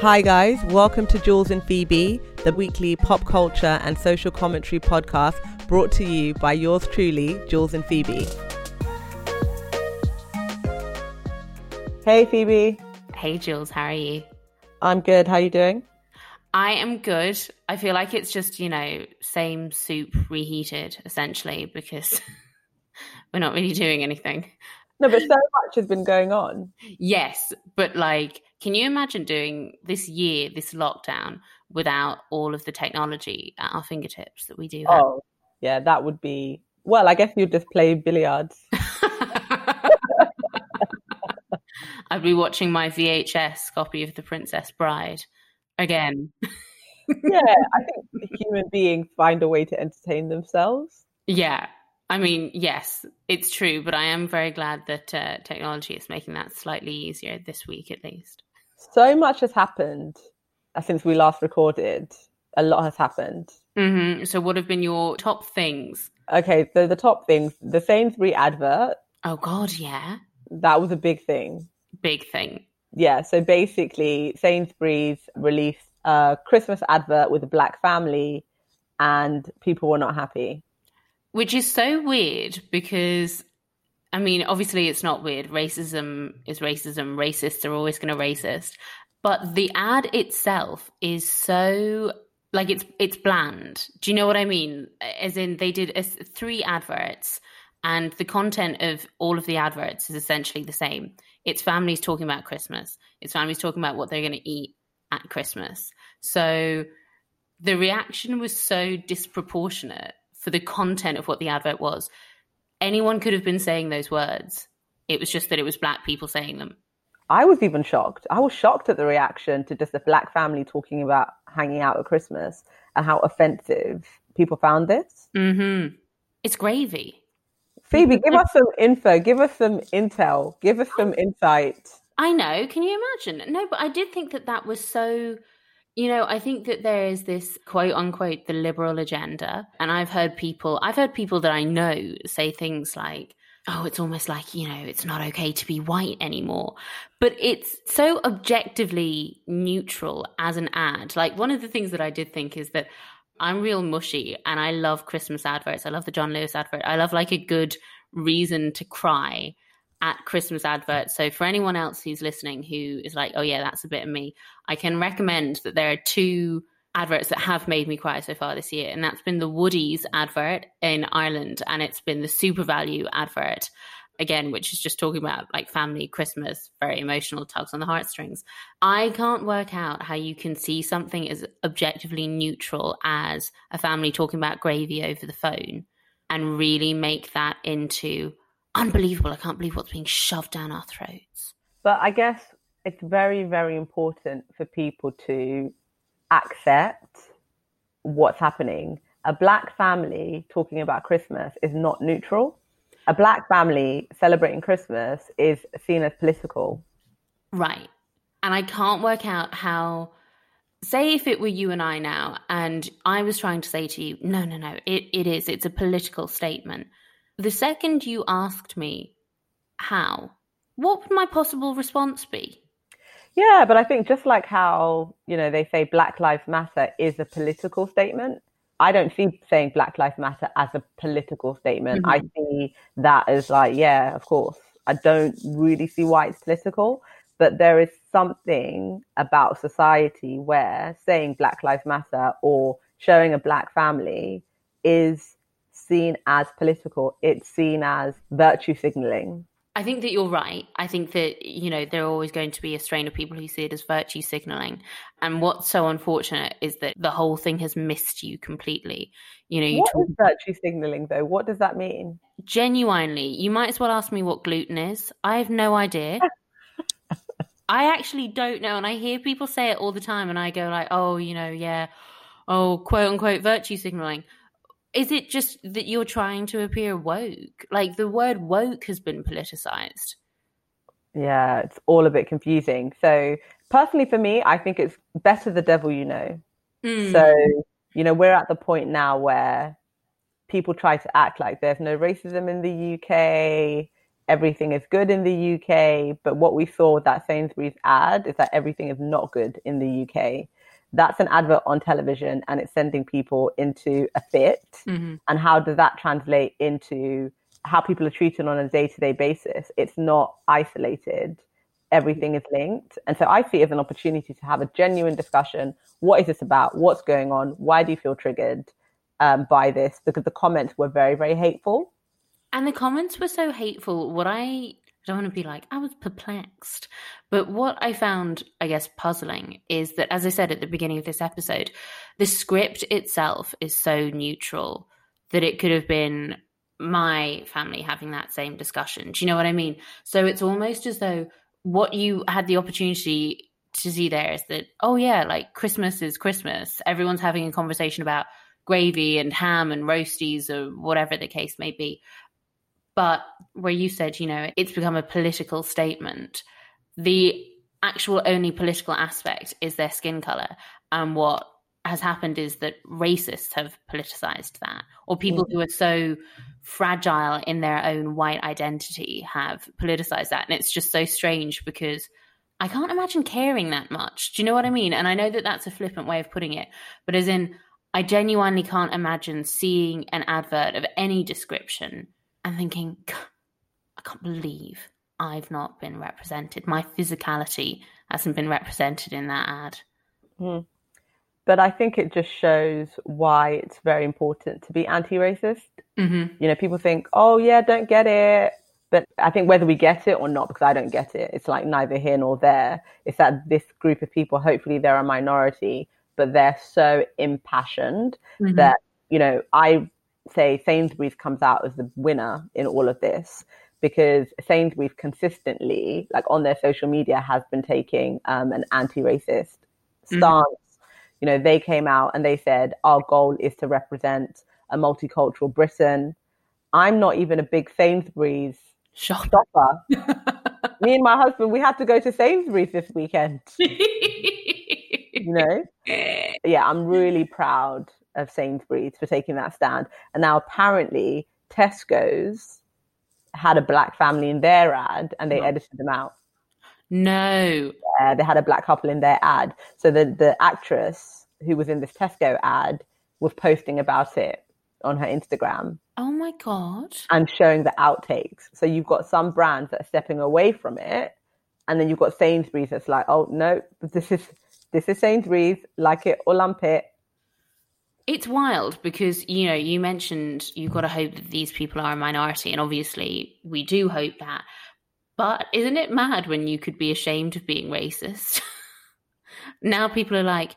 Hi, guys. Welcome to Jules and Phoebe, the weekly pop culture and social commentary podcast brought to you by yours truly, Jules and Phoebe. Hey, Phoebe. Hey, Jules. How are you? I'm good. How are you doing? I am good. I feel like it's just, you know, same soup reheated, essentially, because we're not really doing anything. No, but so much has been going on. Yes, but like can you imagine doing this year, this lockdown, without all of the technology at our fingertips that we do have? Oh, yeah, that would be. Well, I guess you'd just play billiards. I'd be watching my VHS copy of The Princess Bride again. yeah, I think human beings find a way to entertain themselves. Yeah, I mean, yes, it's true, but I am very glad that uh, technology is making that slightly easier this week, at least so much has happened uh, since we last recorded. A lot has happened. Mm-hmm. So, what have been your top things? Okay, so the top things the Sainsbury advert. Oh, God, yeah. That was a big thing. Big thing. Yeah, so basically, Sainsbury's released a Christmas advert with a black family, and people were not happy. Which is so weird because I mean, obviously, it's not weird. Racism is racism. Racists are always going to racist. But the ad itself is so like it's it's bland. Do you know what I mean? As in, they did a, three adverts, and the content of all of the adverts is essentially the same. It's families talking about Christmas. It's families talking about what they're going to eat at Christmas. So the reaction was so disproportionate for the content of what the advert was anyone could have been saying those words. It was just that it was black people saying them. I was even shocked. I was shocked at the reaction to just a black family talking about hanging out at Christmas and how offensive people found this. Mm-hmm. It's gravy. Phoebe, give us some info. Give us some intel. Give us some insight. I know. Can you imagine? No, but I did think that that was so you know, I think that there is this quote unquote the liberal agenda. And I've heard people, I've heard people that I know say things like, oh, it's almost like, you know, it's not okay to be white anymore. But it's so objectively neutral as an ad. Like, one of the things that I did think is that I'm real mushy and I love Christmas adverts. I love the John Lewis advert. I love like a good reason to cry at Christmas adverts. So for anyone else who's listening who is like, oh yeah, that's a bit of me, I can recommend that there are two adverts that have made me cry so far this year, and that's been the Woodie's advert in Ireland, and it's been the SuperValu advert. Again, which is just talking about like family Christmas, very emotional, tugs on the heartstrings. I can't work out how you can see something as objectively neutral as a family talking about gravy over the phone and really make that into unbelievable. I can't believe what's being shoved down our throats. But I guess it's very, very important for people to accept what's happening. A black family talking about Christmas is not neutral. A black family celebrating Christmas is seen as political. Right. And I can't work out how, say, if it were you and I now, and I was trying to say to you, no, no, no, it, it is, it's a political statement. The second you asked me how, what would my possible response be? Yeah, but I think just like how, you know, they say Black Lives Matter is a political statement, I don't see saying Black Lives Matter as a political statement. Mm-hmm. I see that as like, yeah, of course. I don't really see why it's political, but there is something about society where saying Black Lives Matter or showing a black family is seen as political, it's seen as virtue signaling. I think that you're right. I think that, you know, there are always going to be a strain of people who see it as virtue signaling. And what's so unfortunate is that the whole thing has missed you completely. You know, you what talk- is virtue signaling though? What does that mean? Genuinely, you might as well ask me what gluten is. I have no idea. I actually don't know. And I hear people say it all the time and I go like, oh, you know, yeah, oh, quote unquote virtue signaling is it just that you're trying to appear woke? Like the word woke has been politicized. Yeah, it's all a bit confusing. So, personally, for me, I think it's better the devil you know. Mm. So, you know, we're at the point now where people try to act like there's no racism in the UK. everything is good in the UK, but what we saw with that Sainsbury's ad is that everything is not good in the UK. That's an advert on television and it's sending people into a fit. Mm-hmm. And how does that translate into how people are treated on a day to day basis? It's not isolated, everything is linked. And so I see it as an opportunity to have a genuine discussion. What is this about? What's going on? Why do you feel triggered um, by this? Because the comments were very, very hateful. And the comments were so hateful. What I don't want to be like, I was perplexed. But what I found, I guess, puzzling is that, as I said at the beginning of this episode, the script itself is so neutral that it could have been my family having that same discussion. Do you know what I mean? So it's almost as though what you had the opportunity to see there is that, oh, yeah, like Christmas is Christmas. Everyone's having a conversation about gravy and ham and roasties or whatever the case may be. But where you said, you know, it's become a political statement, the actual only political aspect is their skin color. And what has happened is that racists have politicized that, or people mm. who are so fragile in their own white identity have politicized that. And it's just so strange because I can't imagine caring that much. Do you know what I mean? And I know that that's a flippant way of putting it, but as in, I genuinely can't imagine seeing an advert of any description and thinking, I can't believe I've not been represented. My physicality hasn't been represented in that ad. Mm. But I think it just shows why it's very important to be anti racist. Mm-hmm. You know, people think, oh, yeah, don't get it. But I think whether we get it or not, because I don't get it, it's like neither here nor there. It's that this group of people, hopefully they're a minority, but they're so impassioned mm-hmm. that, you know, I say Sainsbury's comes out as the winner in all of this because Sainsbury's consistently, like on their social media, has been taking um, an anti-racist mm-hmm. stance. Mm-hmm. You know, they came out and they said our goal is to represent a multicultural Britain. I'm not even a big Sainsbury's Shop. shopper. Me and my husband, we had to go to Sainsbury's this weekend. you know, yeah, I'm really proud of Sainsbury's for taking that stand. And now apparently Tesco's had a black family in their ad and they edited them out. No. Yeah, they had a black couple in their ad. So the, the actress who was in this Tesco ad was posting about it on her Instagram. Oh my God. And showing the outtakes. So you've got some brands that are stepping away from it. And then you've got Sainsbury's that's like, oh no, this is this is Sainsbury's, like it or lump it. It's wild because, you know, you mentioned you've got to hope that these people are a minority, and obviously we do hope that. But isn't it mad when you could be ashamed of being racist? now people are like,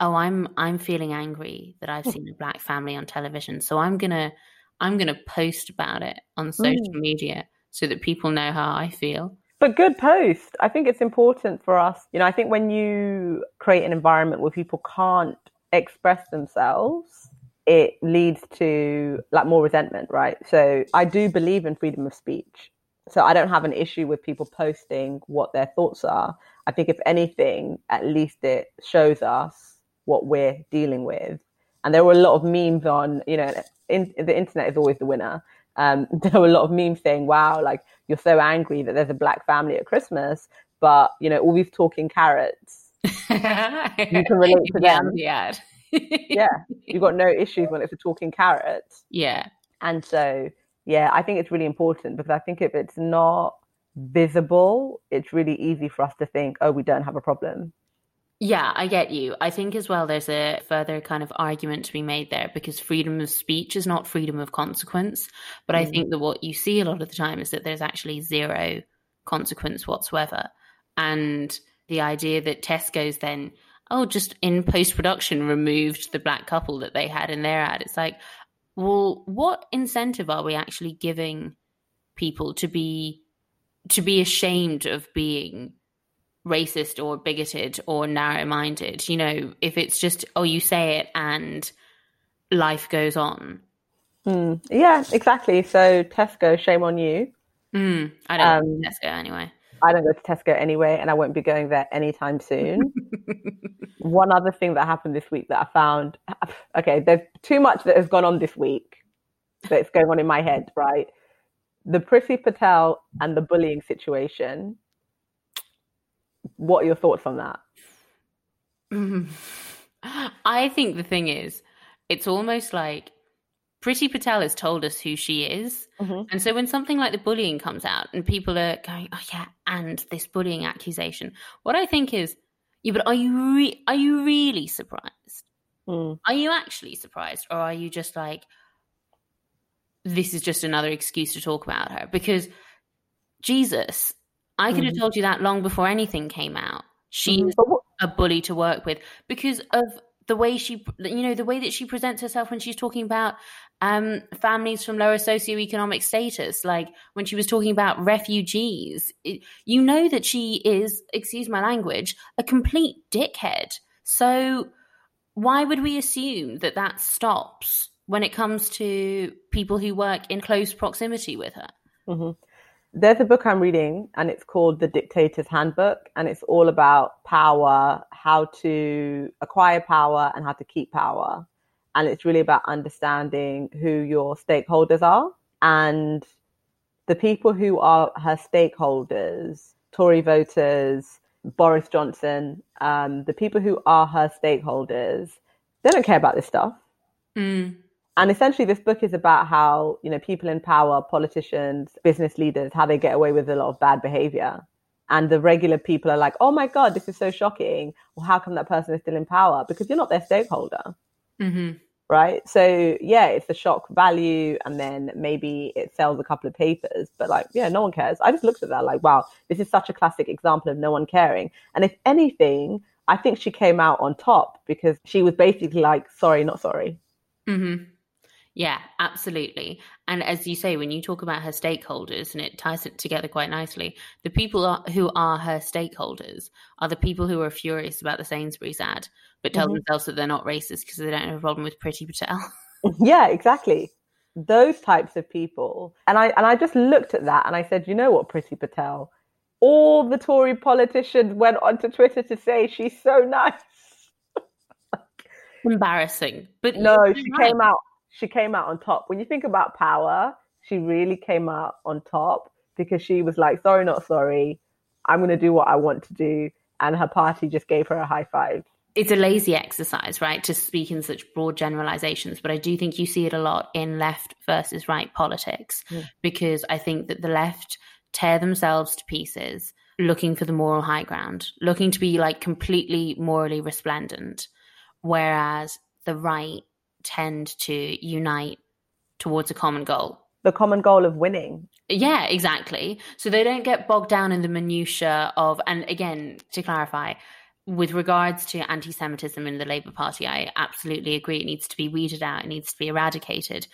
"Oh, I'm I'm feeling angry that I've seen a black family on television, so I'm gonna I'm gonna post about it on social mm. media so that people know how I feel." But good post. I think it's important for us. You know, I think when you create an environment where people can't express themselves, it leads to like more resentment, right? So I do believe in freedom of speech. So I don't have an issue with people posting what their thoughts are. I think if anything, at least it shows us what we're dealing with. And there were a lot of memes on, you know, in, the internet is always the winner. Um, there were a lot of memes saying, "Wow, like you're so angry that there's a black family at Christmas," but you know, all these talking carrots you can relate to them. Yeah. yeah. You've got no issues when it's a talking carrot. Yeah. And so, yeah, I think it's really important because I think if it's not visible, it's really easy for us to think, oh, we don't have a problem. Yeah, I get you. I think as well there's a further kind of argument to be made there because freedom of speech is not freedom of consequence. But mm. I think that what you see a lot of the time is that there's actually zero consequence whatsoever. And the idea that Tesco's then, oh, just in post production removed the black couple that they had in their ad. It's like, well, what incentive are we actually giving people to be to be ashamed of being racist or bigoted or narrow minded? You know, if it's just, oh, you say it and life goes on. Mm, yeah, exactly. So Tesco, shame on you. Mm, I don't um, Tesco anyway. I don't go to Tesco anyway, and I won't be going there anytime soon. One other thing that happened this week that I found okay, there's too much that has gone on this week that's going on in my head, right? the Priti Patel and the bullying situation. What are your thoughts on that? I think the thing is, it's almost like Priti Patel has told us who she is. Mm-hmm. And so when something like the bullying comes out and people are going, oh, yeah, and this bullying accusation, what I think is, yeah, but are you, re- are you really surprised? Mm. Are you actually surprised? Or are you just like, this is just another excuse to talk about her? Because Jesus, I could mm. have told you that long before anything came out. She's mm. a bully to work with because of the way she you know the way that she presents herself when she's talking about um, families from lower socioeconomic status like when she was talking about refugees it, you know that she is excuse my language a complete dickhead. So why would we assume that that stops when it comes to people who work in close proximity with her? Mm-hmm there's a book I'm reading and it's called The Dictator's Handbook and it's all about power, how to acquire power and how to keep power. And it's really about understanding who your stakeholders are and the people who are her stakeholders, Tory voters, Boris Johnson, um, the people who are her stakeholders, they don't care about this stuff. Mm. And essentially, this book is about how, you know, people in power, politicians, business leaders, how they get away with a lot of bad behavior. And the regular people are like, oh my God, this is so shocking. Well, how come that person is still in power? Because you're not their stakeholder. Mm-hmm. Right. So, yeah, it's the shock value. And then maybe it sells a couple of papers. But, like, yeah, no one cares. I just looked at that like, wow, this is such a classic example of no one caring. And if anything, I think she came out on top because she was basically like, sorry, not sorry. Mm-hmm. Yeah, absolutely. And as you say, when you talk about her stakeholders, and it ties it together quite nicely, the people are, who are her stakeholders are the people who are furious about the Sainsbury's ad, but tell mm-hmm. themselves that they're not racist because they don't have a problem with Priti Patel. yeah, exactly. Those types of people. And I and I just looked at that and I said, you know what, Priti Patel? All the Tory politicians went onto Twitter to say she's so nice. Embarrassing. But no, she right. came out she came out on top. When you think about power, she really came out on top because she was like, sorry, not sorry. I'm going to do what I want to do. And her party just gave her a high five. It's a lazy exercise, right, to speak in such broad generalizations. But I do think you see it a lot in left versus right politics mm. because I think that the left tear themselves to pieces looking for the moral high ground, looking to be like completely morally resplendent. Whereas the right tend to unite towards a common goal. The common goal of winning. Yeah, exactly. So they don't get bogged down in the minutiae of, and again, to clarify, with regards to anti Semitism in the Labour Party, I absolutely agree. It needs to be weeded out, it needs to be eradicated.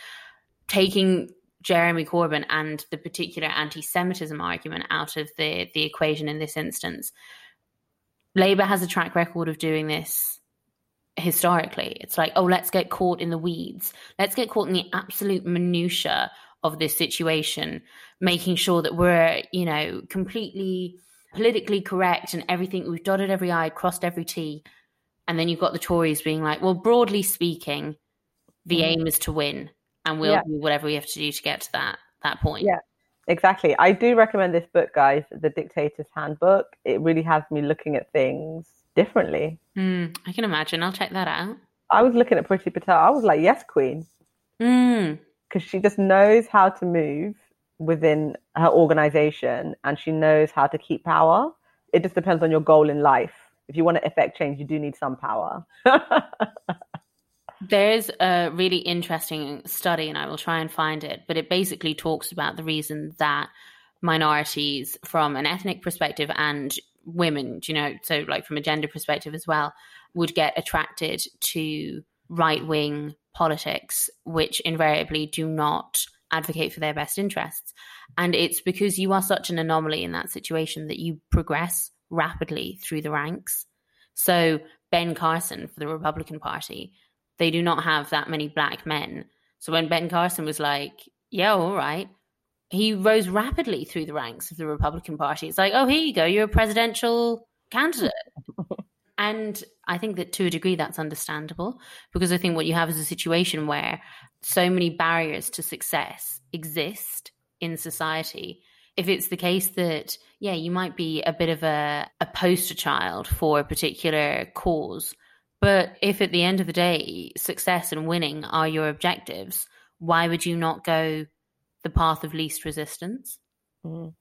Taking Jeremy Corbyn and the particular anti Semitism argument out of the, the equation in this instance, Labour has a track record of doing this historically. It's like, oh, let's get caught in the weeds. Let's get caught in the absolute minutia of this situation, making sure that we're, you know, completely politically correct and everything. We've dotted every I, crossed every T. And then you've got the Tories being like, well, broadly speaking, the mm. aim is to win, and we'll yeah. do whatever we have to do to get to that that point. Yeah, exactly. I do recommend this book, guys, The Dictator's Handbook. It really has me looking at things differently. Mm, I can imagine. I'll check that out. I was looking at Priti Patel. I was like, yes, queen. Because mm. she just knows how to move within her organization and she knows how to keep power. It just depends on your goal in life. If you want to effect change, you do need some power. There's a really interesting study, and I will try and find it, but it basically talks about the reason that minorities, from an ethnic perspective and women, you know, so like from a gender perspective as well, would get attracted to right wing politics, which invariably do not advocate for their best interests. And it's because you are such an anomaly in that situation that you progress rapidly through the ranks. So, Ben Carson for the Republican Party, they do not have that many black men. So, when Ben Carson was like, yeah, all right, he rose rapidly through the ranks of the Republican Party. It's like, oh, here you go, you're a presidential candidate. and I think that to a degree that's understandable because I think what you have is a situation where so many barriers to success exist in society. If it's the case that, yeah, you might be a bit of a, a poster child for a particular cause, but if at the end of the day, success and winning are your objectives, why would you not go the path of least resistance? Mm.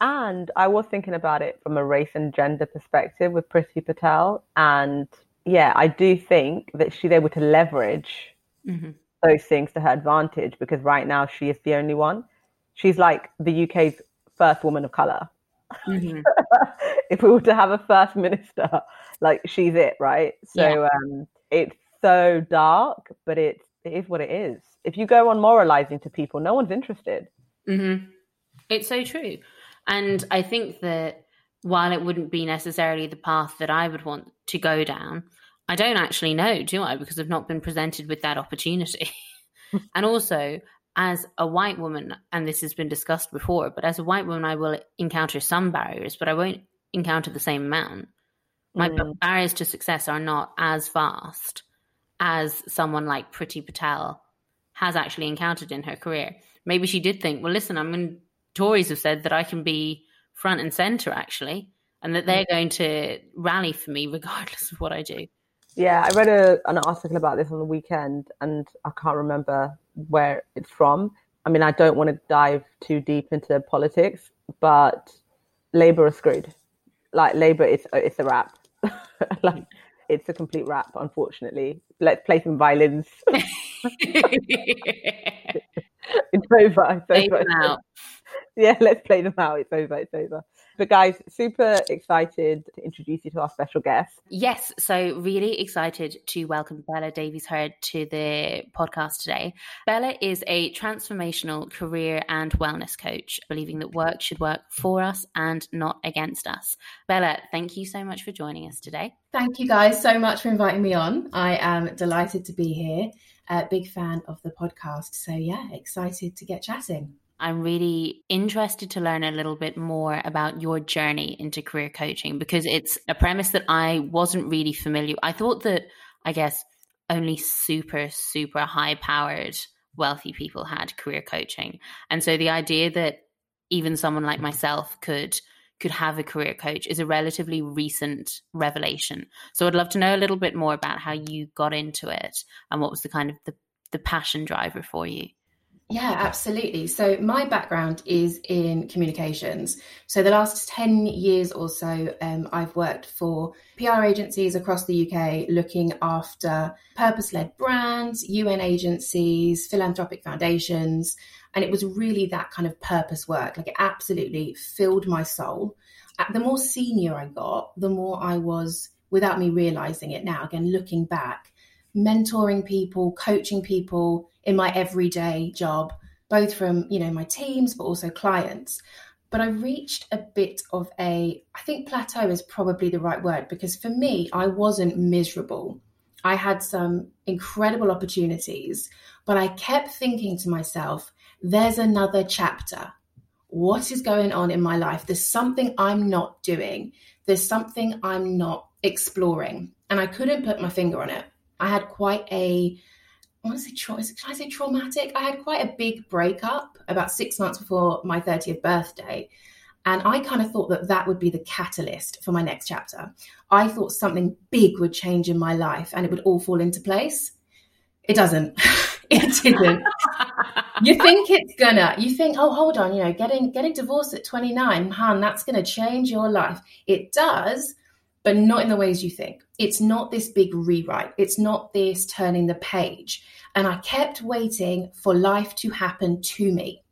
And I was thinking about it from a race and gender perspective with Priti Patel. And yeah, I do think that she's able to leverage mm-hmm. those things to her advantage because right now she is the only one. She's like the UK's first woman of color. Mm-hmm. if we were to have a first minister, like she's it, right? So yeah. um, it's so dark, but it's it is what it is. If you go on moralizing to people, no one's interested. Mm-hmm. It's so true. And I think that while it wouldn't be necessarily the path that I would want to go down, I don't actually know, do I? Because I've not been presented with that opportunity. and also, as a white woman, and this has been discussed before, but as a white woman, I will encounter some barriers, but I won't encounter the same amount. My mm. barriers to success are not as vast as someone like Priti Patel has actually encountered in her career. Maybe she did think, well, listen, I'm going Tories have said that I can be front and center actually, and that they're mm. going to rally for me regardless of what I do. Yeah, I read a, an article about this on the weekend, and I can't remember where it's from. I mean, I don't want to dive too deep into politics, but Labour are screwed. Like Labour, is it's a wrap. like it's a complete wrap, unfortunately. Let's play some violins. it's over. It's over. yeah, let's play them out. It's over. It's over. But guys, super excited to introduce you to our special guest. Yes, so really excited to welcome Bella Davies Heard to the podcast today. Bella is a transformational career and wellness coach, believing that work should work for us and not against us. Bella, thank you so much for joining us today. Thank you guys so much for inviting me on. I am delighted to be here. A big fan of the podcast. So, yeah, excited to get chatting. I'm really interested to learn a little bit more about your journey into career coaching because it's a premise that I wasn't really familiar. I thought that, I guess, only super, super high powered wealthy people had career coaching. And so the idea that even someone like myself could could have a career coach is a relatively recent revelation. So I'd love to know a little bit more about how you got into it and what was the kind of the, the passion driver for you. Yeah, absolutely. So, my background is in communications. So, the last 10 years or so, um, I've worked for PR agencies across the UK looking after purpose led brands, UN agencies, philanthropic foundations. And it was really that kind of purpose work. Like, it absolutely filled my soul. The more senior I got, the more I was, without me realizing it now, again, looking back, mentoring people, coaching people in my everyday job, both from, you know, my teams, but also clients. But I reached a bit of a, I think plateau is probably the right word because for me, I wasn't miserable. I had some incredible opportunities, but I kept thinking to myself, there's another chapter. What is going on in my life? There's something I'm not doing. There's something I'm not exploring. And I couldn't put my finger on it. I had quite a I want to say, tra- I say traumatic? I had quite a big breakup about six months before my 30th birthday. And I kind of thought that that would be the catalyst for my next chapter. I thought something big would change in my life and it would all fall into place. It doesn't. it didn't. you think it's gonna. You think, oh, hold on, you know, getting getting divorced at 29, hun, that's gonna change your life. It does, but not in the ways you think. It's not this big rewrite. It's not this turning the page. And I kept waiting for life to happen to me.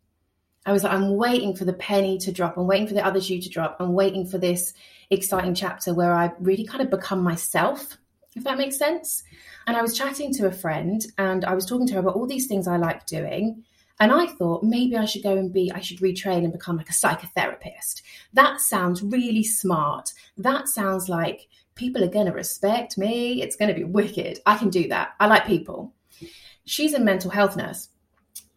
I was like, I'm waiting for the penny to drop. I'm waiting for the other shoe to drop. I'm waiting for this exciting chapter where I really kind of become myself, if that makes sense. And I was chatting to a friend and I was talking to her about all these things I like doing. And I thought maybe I should go and be, I should retrain and become like a psychotherapist. That sounds really smart. That sounds like people are going to respect me. It's going to be wicked. I can do that. I like people. She's a mental health nurse.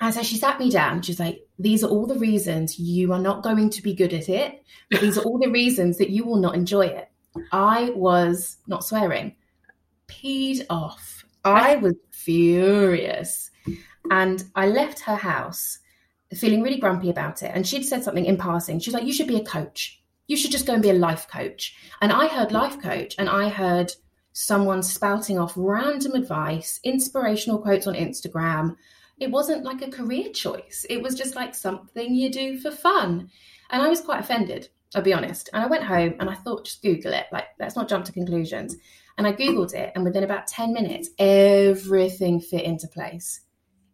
And so she sat me down. She's like, These are all the reasons you are not going to be good at it, but these are all the reasons that you will not enjoy it. I was not swearing, peed off. I was furious. And I left her house feeling really grumpy about it. And she'd said something in passing. She's like, You should be a coach. You should just go and be a life coach. And I heard life coach and I heard someone spouting off random advice, inspirational quotes on Instagram. It wasn't like a career choice, it was just like something you do for fun. And I was quite offended, I'll be honest. And I went home and I thought, just Google it. Like, let's not jump to conclusions. And I Googled it, and within about 10 minutes, everything fit into place.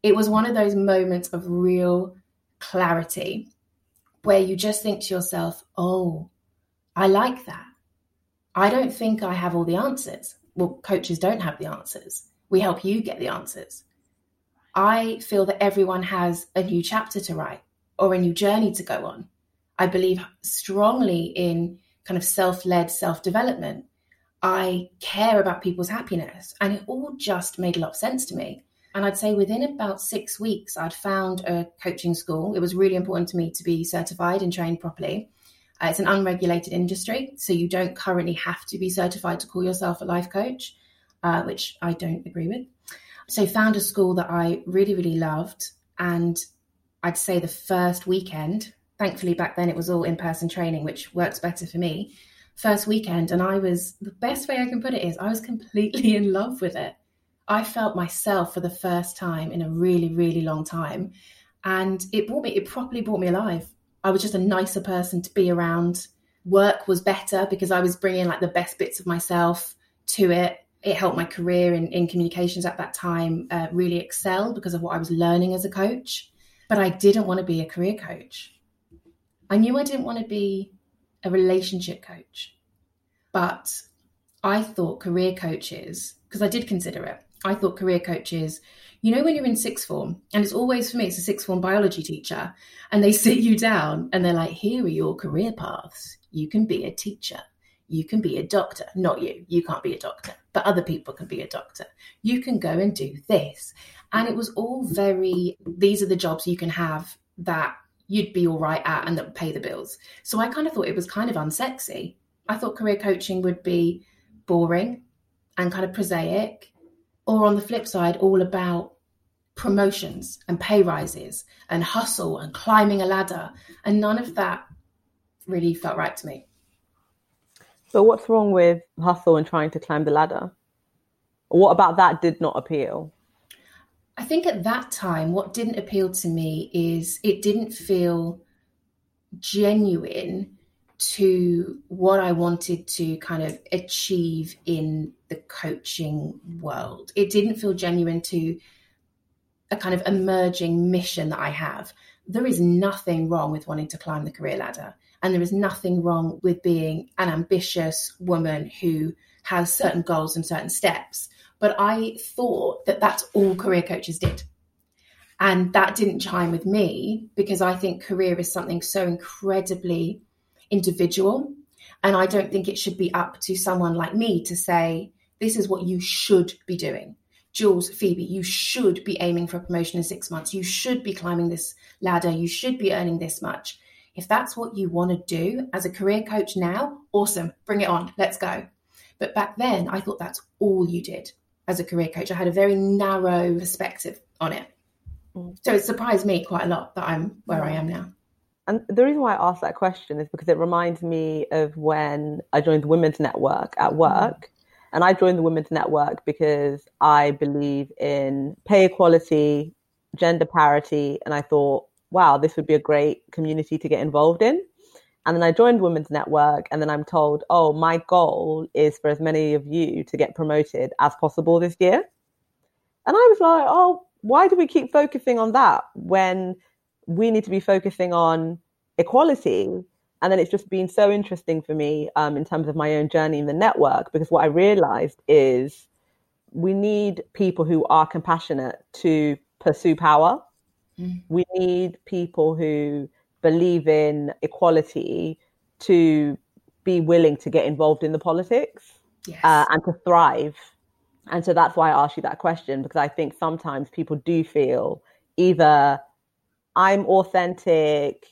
It was one of those moments of real clarity where you just think to yourself, oh, I like that. I don't think I have all the answers. Well, coaches don't have the answers. We help you get the answers. I feel that everyone has a new chapter to write or a new journey to go on. I believe strongly in kind of self led self development. I care about people's happiness. And it all just made a lot of sense to me. And I'd say within about six weeks, I'd found a coaching school. It was really important to me to be certified and trained properly. Uh, it's an unregulated industry, so you don't currently have to be certified to call yourself a life coach, uh, which I don't agree with. So, found a school that I really, really loved. And I'd say the first weekend, thankfully back then it was all in person training, which works better for me. First weekend, and I was the best way I can put it is I was completely in love with it. I felt myself for the first time in a really, really long time. And it brought me, it properly brought me alive. I was just a nicer person to be around. Work was better because I was bringing like the best bits of myself to it. It helped my career in, in communications at that time uh, really excel because of what I was learning as a coach. But I didn't want to be a career coach. I knew I didn't want to be a relationship coach. But I thought career coaches, because I did consider it, I thought career coaches you know, when you're in sixth form, and it's always for me, it's a sixth form biology teacher, and they sit you down and they're like, here are your career paths. You can be a teacher. You can be a doctor. Not you. You can't be a doctor, but other people can be a doctor. You can go and do this. And it was all very, these are the jobs you can have that you'd be all right at and that would pay the bills. So I kind of thought it was kind of unsexy. I thought career coaching would be boring and kind of prosaic, or on the flip side, all about promotions and pay rises and hustle and climbing a ladder. And none of that really felt right to me. So, what's wrong with hustle and trying to climb the ladder? What about that did not appeal? I think at that time, what didn't appeal to me is it didn't feel genuine to what I wanted to kind of achieve in the coaching world. It didn't feel genuine to a kind of emerging mission that I have. There is nothing wrong with wanting to climb the career ladder. And there is nothing wrong with being an ambitious woman who has certain goals and certain steps. But I thought that that's all career coaches did. And that didn't chime with me because I think career is something so incredibly individual. And I don't think it should be up to someone like me to say, this is what you should be doing. Jules, Phoebe, you should be aiming for a promotion in six months. You should be climbing this ladder. You should be earning this much. If that's what you want to do as a career coach now, awesome, bring it on, let's go. But back then, I thought that's all you did as a career coach. I had a very narrow perspective on it. So it surprised me quite a lot that I'm where I am now. And the reason why I asked that question is because it reminds me of when I joined the Women's Network at mm-hmm. work. And I joined the Women's Network because I believe in pay equality, gender parity, and I thought, wow, this would be a great community to get involved in. And then I joined Women's Network, and then I'm told, oh, my goal is for as many of you to get promoted as possible this year. And I was like, oh, why do we keep focusing on that when we need to be focusing on equality and then it's just been so interesting for me um, in terms of my own journey in the network because what I realized is we need people who are compassionate to pursue power. Mm. We need people who believe in equality to be willing to get involved in the politics yes. uh, and to thrive. And so that's why I asked you that question because I think sometimes people do feel either I'm authentic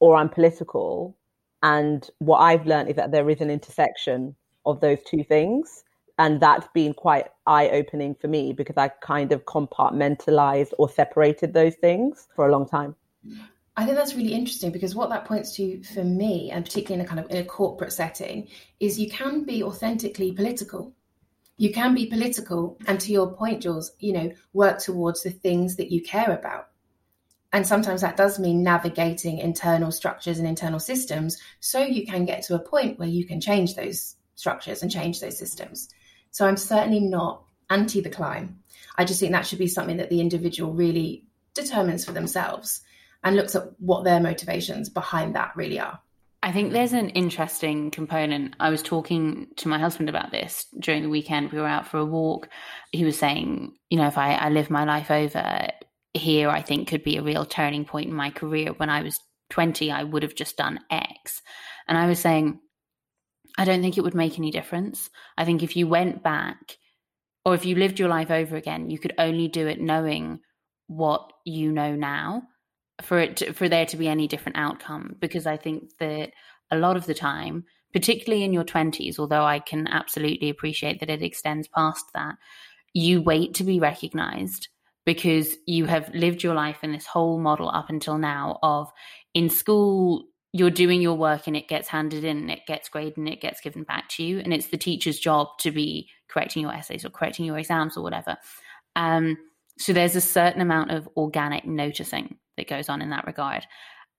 or I'm political. And what I've learned is that there is an intersection of those two things. And that's been quite eye opening for me because I kind of compartmentalized or separated those things for a long time. I think that's really interesting because what that points to for me, and particularly in a kind of in a corporate setting, is you can be authentically political. You can be political, and to your point, Jules, you know, work towards the things that you care about. And sometimes that does mean navigating internal structures and internal systems so you can get to a point where you can change those structures and change those systems. So I'm certainly not anti the climb. I just think that should be something that the individual really determines for themselves and looks at what their motivations behind that really are. I think there's an interesting component. I was talking to my husband about this during the weekend. We were out for a walk. He was saying, you know, if I, I live my life over here, I think could be a real turning point in my career. When I was 20, I would have just done X. And I was saying, I don't think it would make any difference. I think if you went back or if you lived your life over again, you could only do it knowing what you know now for it to, for there to be any different outcome because I think that a lot of the time particularly in your 20s although I can absolutely appreciate that it extends past that you wait to be recognized because you have lived your life in this whole model up until now of in school you're doing your work and it gets handed in and it gets graded and it gets given back to you and it's the teacher's job to be correcting your essays or correcting your exams or whatever um, so there's a certain amount of organic noticing that goes on in that regard.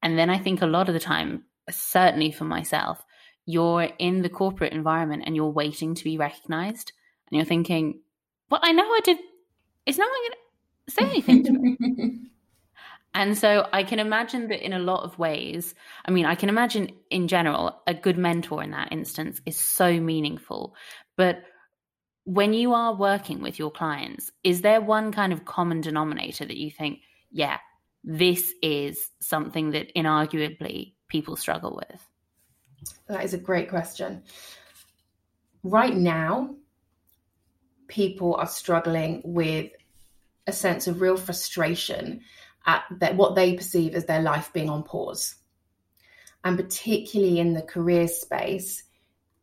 And then I think a lot of the time, certainly for myself, you're in the corporate environment and you're waiting to be recognized. And you're thinking, well, I know I did, it's not to say anything to me? and so I can imagine that in a lot of ways, I mean, I can imagine in general, a good mentor in that instance is so meaningful. But when you are working with your clients, is there one kind of common denominator that you think, yeah, this is something that inarguably people struggle with? That is a great question. Right now, people are struggling with a sense of real frustration at that what they perceive as their life being on pause. And particularly in the career space,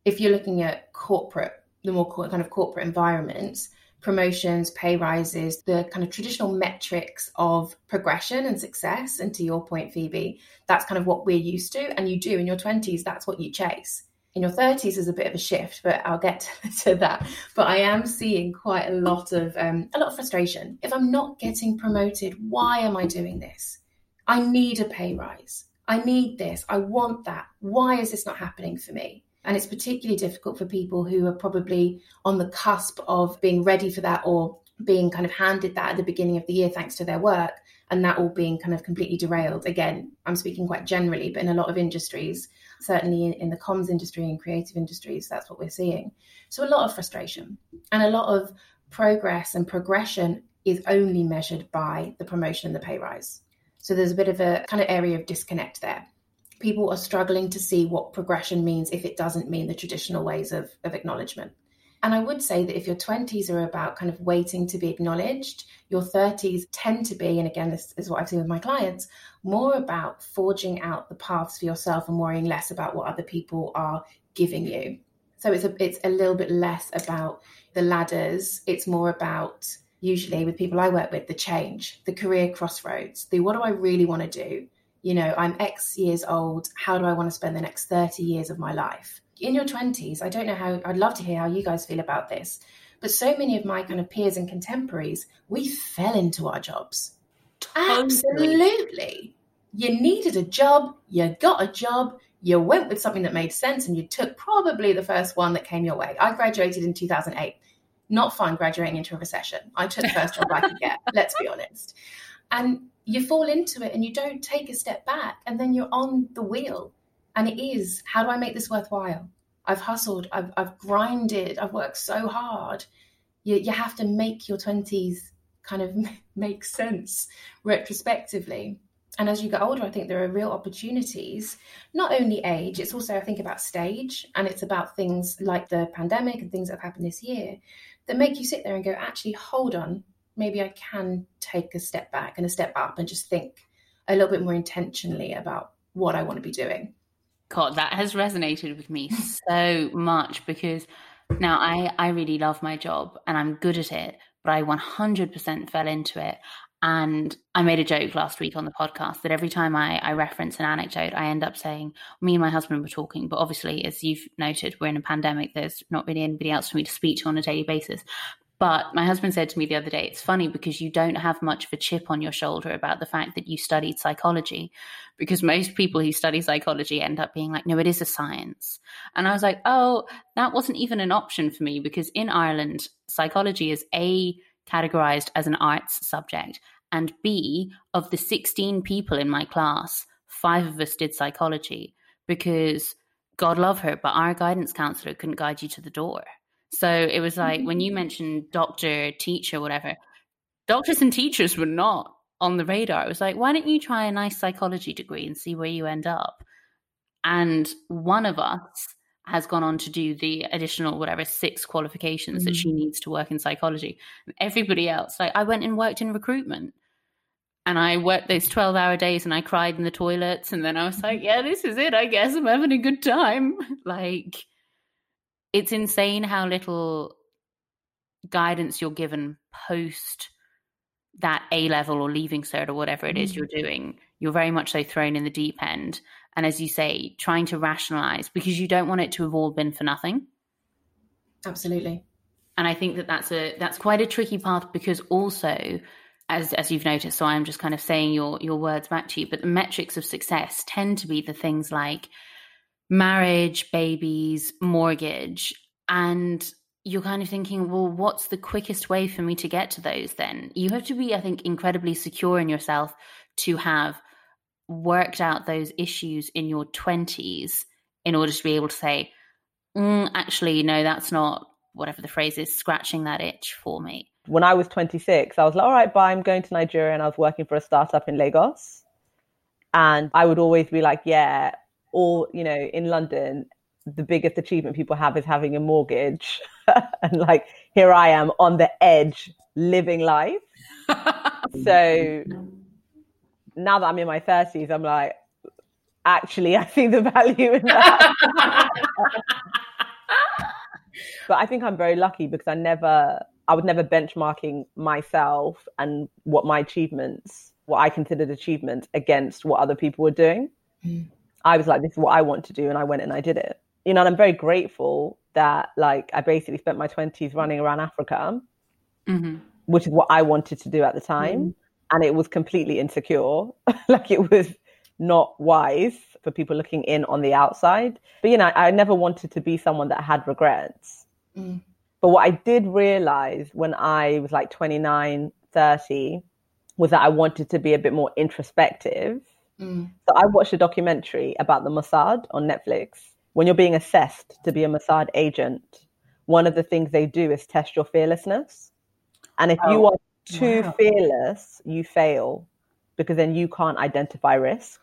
if you're looking at corporate, the more kind of corporate environments, promotions, pay rises, the kind of traditional metrics of progression and success. And to your point, Phoebe, that's kind of what we're used to. And you do in your 20s, that's what you chase. In your 30s is a bit of a shift, but I'll get to that. But I am seeing quite a lot of um, a lot of frustration. If I'm not getting promoted, why am I doing this? I need a pay rise. I need this. I want that. Why is this not happening for me? And it's particularly difficult for people who are probably on the cusp of being ready for that or being kind of handed that at the beginning of the year thanks to their work and that all being kind of completely derailed. Again, I'm speaking quite generally, but in a lot of industries, certainly in, in, the comms industry and creative industries, that's what we're seeing. So a lot of frustration and a lot of progress and progression is only measured by the promotion and the pay rise. So there's a bit of a kind of area of disconnect there people are struggling to see what progression means if it doesn't mean the traditional ways of, of acknowledgement. And I would say that if your 20s are about kind of waiting to be acknowledged, your 30s tend to be, and again, this is what I've seen with my clients, more about forging out the paths for yourself and worrying less about what other people are giving you. So it's a, it's a little bit less about the ladders. It's more about, usually with people I work with, the change, the career crossroads, the what do I really want to do? you know, I'm X years old. How do I want to spend the next 30 years of my life? In your 20s, I don't know how, I'd love to hear how you guys feel about this. But so many of my kind of peers and contemporaries, we fell into our jobs. Totally. Absolutely. You needed a job, you got a job, you went with something that made sense, and you took probably the first one that came your way. I graduated in 2008. Not fun graduating into a recession. I took the first job I could get, let's be honest. And you fall into it and you don't take a step back and then you're on the wheel and it is how do i make this worthwhile? I've hustled i've, I've grinded i've worked so hard. You, you have to make your 20s kind of make sense retrospectively. And as you get older i think there are real opportunities not only age it's also i think about stage. And it's about things like the pandemic and things that have happened this year that make you sit there and go actually hold on. Maybe I can take a step back and a step up and just think a little bit more intentionally about what I want to be doing. That has resonated with me so much because now I, I really love my job and I'm good at it, but I 100% fell into it. And I made a joke last week on the podcast that every time I, I reference an anecdote, I end up saying, Me and my husband were talking. But obviously, as you've noted, we're in a pandemic. There's not really anybody else for me to speak to on a daily basis. But my husband said to me the other day, it's funny because you don't have much of a chip on your shoulder about the fact that you studied psychology. Because most people who study psychology end up being like, no, it is a science. And I was like, oh, that wasn't even an option for me because in Ireland, psychology is A, categorized as an arts subject, and B, of the 16 people in my class, five of us did psychology because God love her, but our guidance counselor couldn't guide you to the door. So it was like when you mentioned doctor, teacher, whatever, doctors and teachers were not on the radar. It was like, why don't you try a nice psychology degree and see where you end up? And one of us has gone on to do the additional whatever six qualifications mm-hmm. that she mm. needs to work in psychology. Everybody else, like I went and worked in recruitment. And I worked those 12 hour days and I cried in the toilets. And then I was like, yeah, this is it. I guess I'm having a good time. like, it's insane how little guidance you're given post that A level or leaving cert or whatever it is mm. you're doing. You're very much so thrown in the deep end. And as you say, trying to rationalize because you don't want it to have all been for nothing. Absolutely. And I think that that's a that's quite a tricky path because also as as you've noticed so I'm just kind of saying your your words back to you but the metrics of success tend to be the things like marriage, babies, mortgage. And you're kind of thinking, well, what's the quickest way for me to get to those then? You have to be, I think, incredibly secure in yourself to have worked out those issues in your 20s in order to be able to say, mm, actually, no, that's not whatever the phrase is, scratching that itch for me. When I was 26, I was like, all right, bye, I'm going to Nigeria. And I was working for a startup in Lagos. And I would always be like, yeah, or you know in london the biggest achievement people have is having a mortgage. And like here i am on the edge living life. So now that i'm in my 30s i'm like actually i see the value in that. But i think i'm very lucky because i never i was never benchmarking myself and what my achievements what i considered achievements against what other people were doing. Mm. I was like, this is what I want to do. And I went and I did it. You know, and I'm very grateful that like I basically spent my 20s running around Africa, mm-hmm. which is what I wanted to do at the time. Mm-hmm. And it was completely insecure. like it was not wise for people looking in on the outside. But, you know, I, I never wanted to be someone that had regrets. Mm. But what I did realize when I was like 29, 30 was that I wanted to be a bit more introspective Mm. So I watched a documentary about the Mossad on Netflix. When you're being assessed to be a Mossad agent, one of the things they do is test your fearlessness. And if oh, you are too wow. fearless, you fail because then you can't identify risk.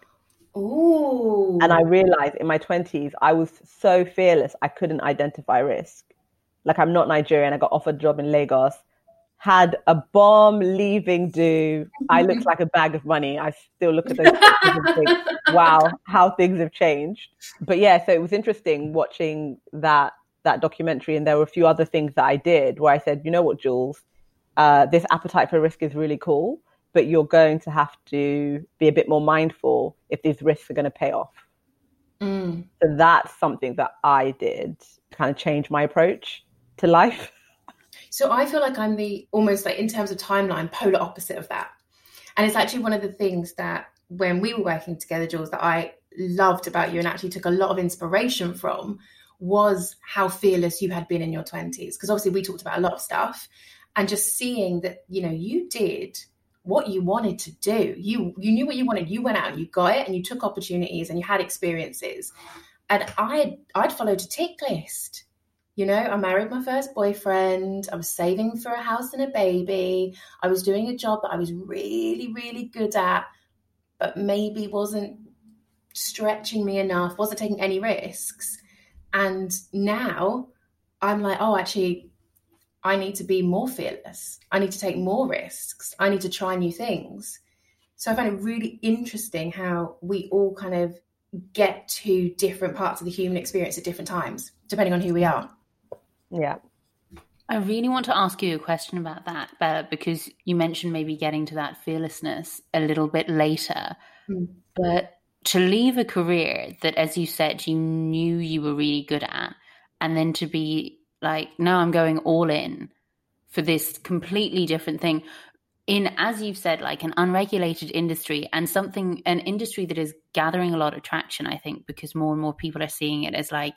Ooh. And I realized in my 20s, I was so fearless, I couldn't identify risk. Like, I'm not Nigerian. I got offered a job in Lagos had a bomb leaving do. I looked like a bag of money. I still look at those and think, wow, how things have changed. But yeah, so it was interesting watching that that documentary, and there were a few other things that I did where I said, you know what, Jules, uh, this appetite for risk is really cool, but you're going to have to be a bit more mindful if these risks are going to pay off. Mm. So that's something that I did to kind of change my approach to life. So I feel like I'm the almost like in terms of timeline, polar opposite of that. And it's actually one of the things that when we were working together, Jules, that I loved about you and actually took a lot of inspiration from was how fearless you had been in your 20s. Because obviously we talked about a lot of stuff and just seeing that, you know, you did what you wanted to do. You you knew what you wanted. You went out, and you got it, and you took opportunities and you had experiences. And I I'd followed a tick list you know, I married my first boyfriend. I was saving for a house and a baby. I was doing a job that I was really, really good at, but maybe wasn't stretching me enough, wasn't taking any risks. And now I'm like, oh, actually, I need to be more fearless. I need to take more risks. I need to try new things. So I find it really interesting how we all kind of get to different parts of the human experience at different times, depending on who we are. Yeah. I really want to ask you a question about that, Bella, because you mentioned maybe getting to that fearlessness a little bit later. Mm. But to leave a career that, as you said, you knew you were really good at, and then to be like, no, I'm going all in for this completely different thing in as you've said like an unregulated industry and something an industry that is gathering a lot of traction i think because more and more people are seeing it as like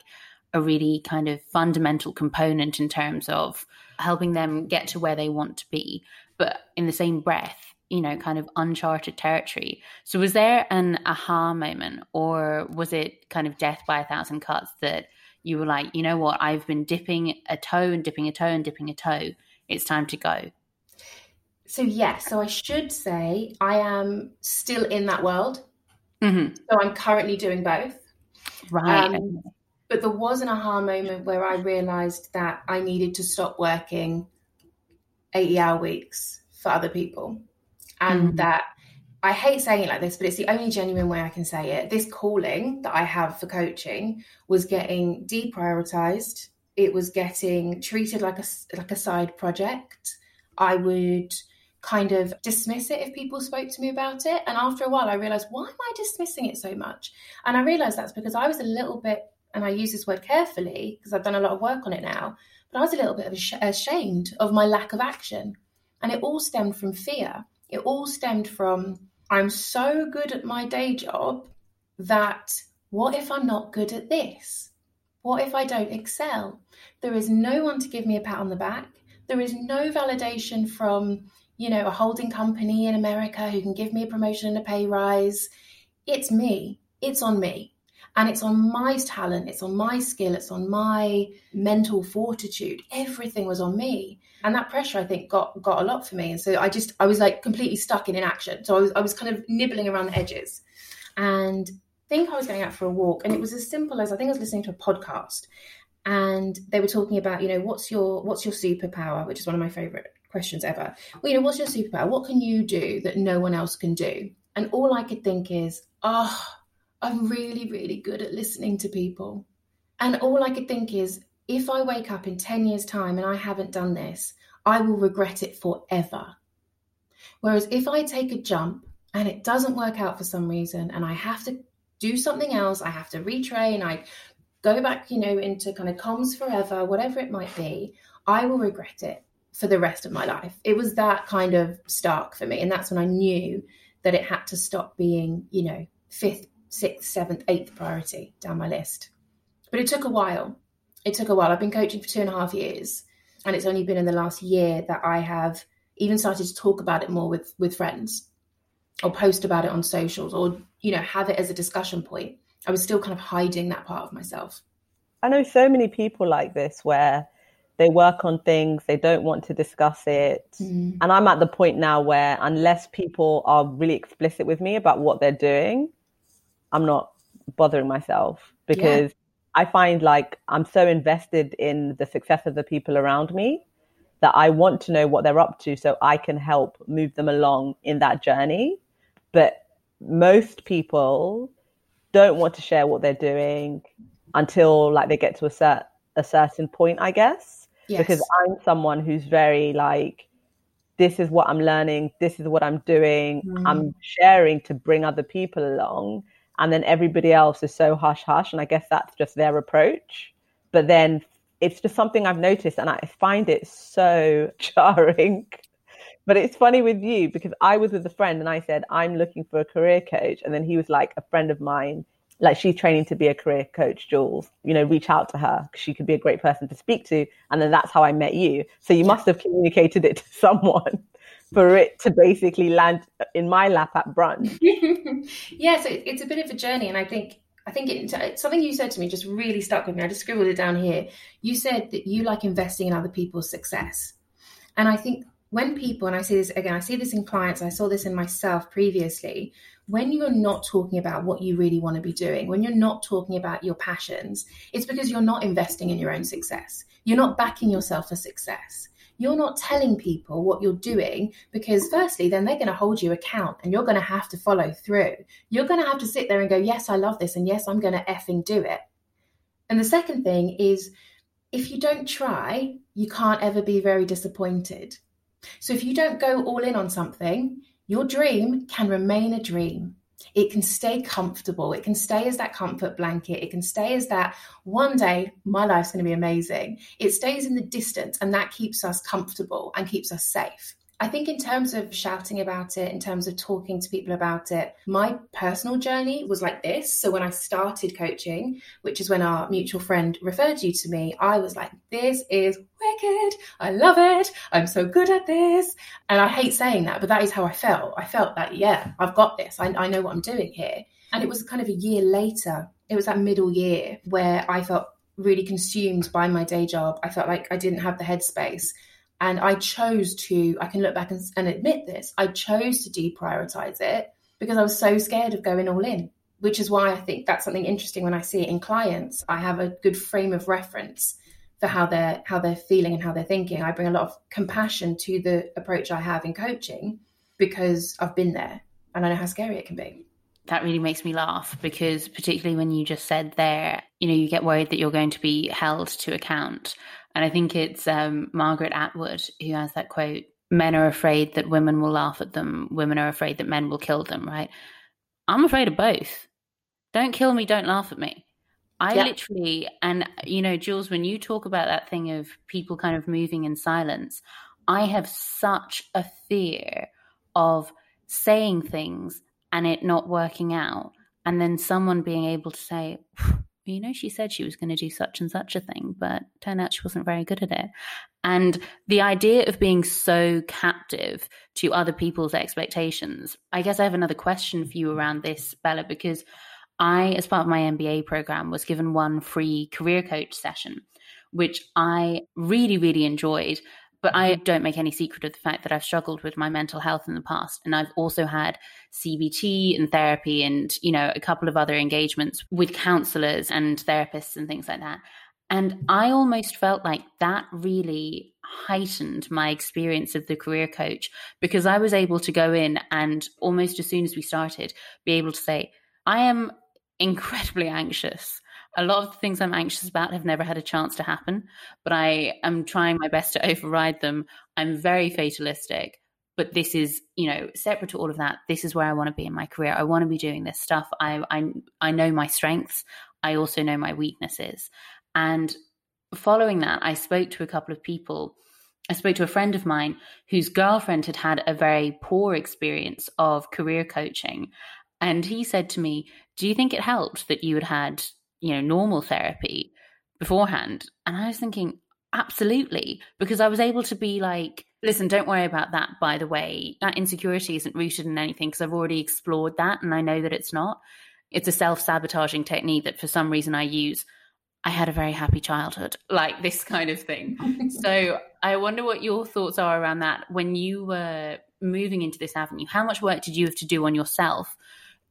a really kind of fundamental component in terms of helping them get to where they want to be but in the same breath you know kind of uncharted territory. So was there an aha moment or was it kind of death by a thousand cuts that you were like you know what? I've been dipping a toe and dipping a toe and dipping a toe. It's time to go so yes so i should say i am still in that world. Mm-hmm. so i'm currently doing both. Right. Um, but there was an aha moment where i realized that i needed to stop working 80 hour weeks for other people and mm-hmm. that I hate saying it like this, but it's the only genuine way I can say it. This calling that I have for coaching was getting deprioritized. It was getting treated like a like a side project. I would kind of dismiss it if people spoke to me about it. And after a while, I realized, why am I dismissing it so much? And I realized that's because I was a little bit, and I use this word carefully because I've done a lot of work on it now, but I was a little bit ashamed of my lack of action. And it all stemmed from fear it all stemmed from I'm so good at my day job that what if I'm not good at this? What if I don't excel? There is no one to give me a pat on the back. There is no validation from, you know, a holding company in America who can give me a promotion and a pay rise. It's me. It's on me. And it's on my talent, it's on my skill, it's on my mental fortitude. Everything was on me. And that pressure i think got got a lot for me. And so i just i was like completely stuck in inaction. So i was i was kind of nibbling around the edges. And I think i was going out for a walk. And it was as simple as i think i was listening to a podcast. And they were talking about you know what's your what's your superpower which is one of my favorite questions ever. Well you know what's your superpower? What can you do that no one else can do? And all i could think is oh i'm really really good at listening to people and all i could think is if I wake up in 10 years' time and I haven't done this, I will regret it forever. Whereas if I take a jump and it doesn't work out for some reason and I have to do something else, I have to retrain, I go back, you know, into kind of comms forever, whatever it might be, I will regret it for the rest of my life. It was that kind of stark for me. And that's when I knew that it had to stop being, you know, fifth, sixth, seventh, eighth priority down my list. But it took a while it took a while. I've been coaching for two and a half years, and it's only been in the last year that I have even started to talk about it more with with friends, or post about it on socials, or you know have it as a discussion point. I was still kind of hiding that part of myself. I know so many people like this where they work on things they don't want to discuss it mm. and i'm at the point now where unless people are really explicit with me about what they're doing i'm not bothering myself because I find like I'm so invested in the success of the people around me that I want to know what they're up to so I can help move them along in that journey. But most people don't want to share what they're doing until like they get to a cert- a certain point, I guess. Yes. Because I'm someone who's very like this is what I'm learning, this is what I'm doing. Mm. I'm sharing to bring other people along and then everybody else is so hush hush and i guess that's just their approach. But then it's just something i've noticed and i find it so jarring. But it's funny with you because i was with a friend and i said i'm looking for a career coach. And then he was like a friend of mine like she's training to be a career coach jules. You know reach out to her. Because she could be a great person to speak to. And then that's how i met you. So you must have communicated it to someone for it to basically land in my lap at brunch. yeah, so it's a bit of a journey, and I think I think it, something you said to me just really stuck with me. I just scribbled it down here. You said that you like investing in other people's success, and I think when people and I see this again, I see this in clients. I saw this in myself previously. When you're not talking about what you really want to be doing, when you're not talking about your passions, it's because you're not investing in your own success. You're not backing yourself for success you're not telling people what you're doing because, firstly, then they're going to hold you account and you're going to have to follow through. You're going to have to sit there and go, Yes, I love this. And yes, I'm going to effing do it. And the second thing is if you don't try, you can't ever be very disappointed. So if you don't go all in on something, your dream can remain a dream. It can stay comfortable. It can stay as that comfort blanket. It can stay as that one day my life's going to be amazing. It stays in the distance and that keeps us comfortable and keeps us safe. I think, in terms of shouting about it, in terms of talking to people about it, my personal journey was like this. So, when I started coaching, which is when our mutual friend referred you to me, I was like, this is wicked. I love it. I'm so good at this. And I hate saying that, but that is how I felt. I felt that, yeah, I've got this. I, I know what I'm doing here. And it was kind of a year later, it was that middle year where I felt really consumed by my day job. I felt like I didn't have the headspace and I chose to, I can look back and, and admit this, I chose to deprioritize it because I was so scared of going all in, which is why I think that's something interesting when I see it in clients. I have a good frame of reference for how they're how they're feeling and how they're thinking. I bring a lot of compassion to the approach I have in coaching because I've been there and I know how scary it can be. That really makes me laugh because particularly when you just said there, you know, you get worried that you're going to be held to account. And I think it's um, Margaret Atwood who has that quote Men are afraid that women will laugh at them, women are afraid that men will kill them, right? I'm afraid of both. Don't kill me, don't laugh at me. I yeah. literally, and you know, Jules, when you talk about that thing of people kind of moving in silence, I have such a fear of saying things and it not working out, and then someone being able to say, you know, she said she was going to do such and such a thing, but turned out she wasn't very good at it. And the idea of being so captive to other people's expectations, I guess I have another question for you around this, Bella, because I, as part of my MBA program, was given one free career coach session, which I really, really enjoyed but I mm-hmm. don't make any secret of the fact that I've struggled with my mental health in the past. And I've also had CBT and therapy and, you know, a couple of other engagements with counselors and therapists and things like that. And I almost felt like that really heightened my experience of the career coach because I was able to go in and almost as soon as we started, be able to say, I am incredibly anxious a lot of the things I'm anxious about have never had a chance to happen, but I am trying my best to override them. I'm very fatalistic, but this is, you know, separate to all of that. This is where I want to be in my career. I want to be doing this stuff. I I I know my strengths. I also know my weaknesses. And following that, I spoke to a couple of people. I spoke to a friend of mine whose girlfriend had had a very poor experience of career coaching. And he said to me, Do you think it helped that you had had you know, normal therapy beforehand. And I was thinking, absolutely, because I was able to be like, listen, don't worry about that, by the way. That insecurity isn't rooted in anything because I've already explored that and I know that it's not. It's a self sabotaging technique that for some reason I use. I had a very happy childhood, like this kind of thing. so I wonder what your thoughts are around that when you were moving into this avenue. How much work did you have to do on yourself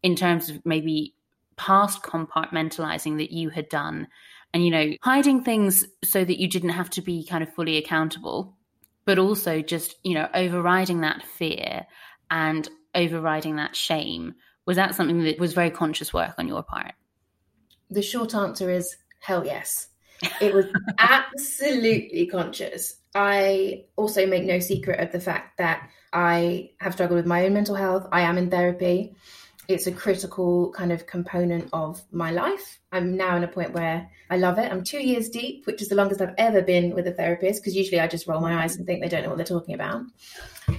in terms of maybe past compartmentalizing that you had done and you know hiding things so that you didn't have to be kind of fully accountable but also just you know overriding that fear and overriding that shame. Was that something that was very conscious work on your part? The short answer is hell yes. It was absolutely conscious. I also make no secret of the fact that i have struggled with my own mental health. I am in therapy it's a critical kind of component of my life. I'm now in a point where I love it. I'm two years deep, which is the longest I've ever been with a therapist because usually I just roll my eyes and think they don't know what they're talking about.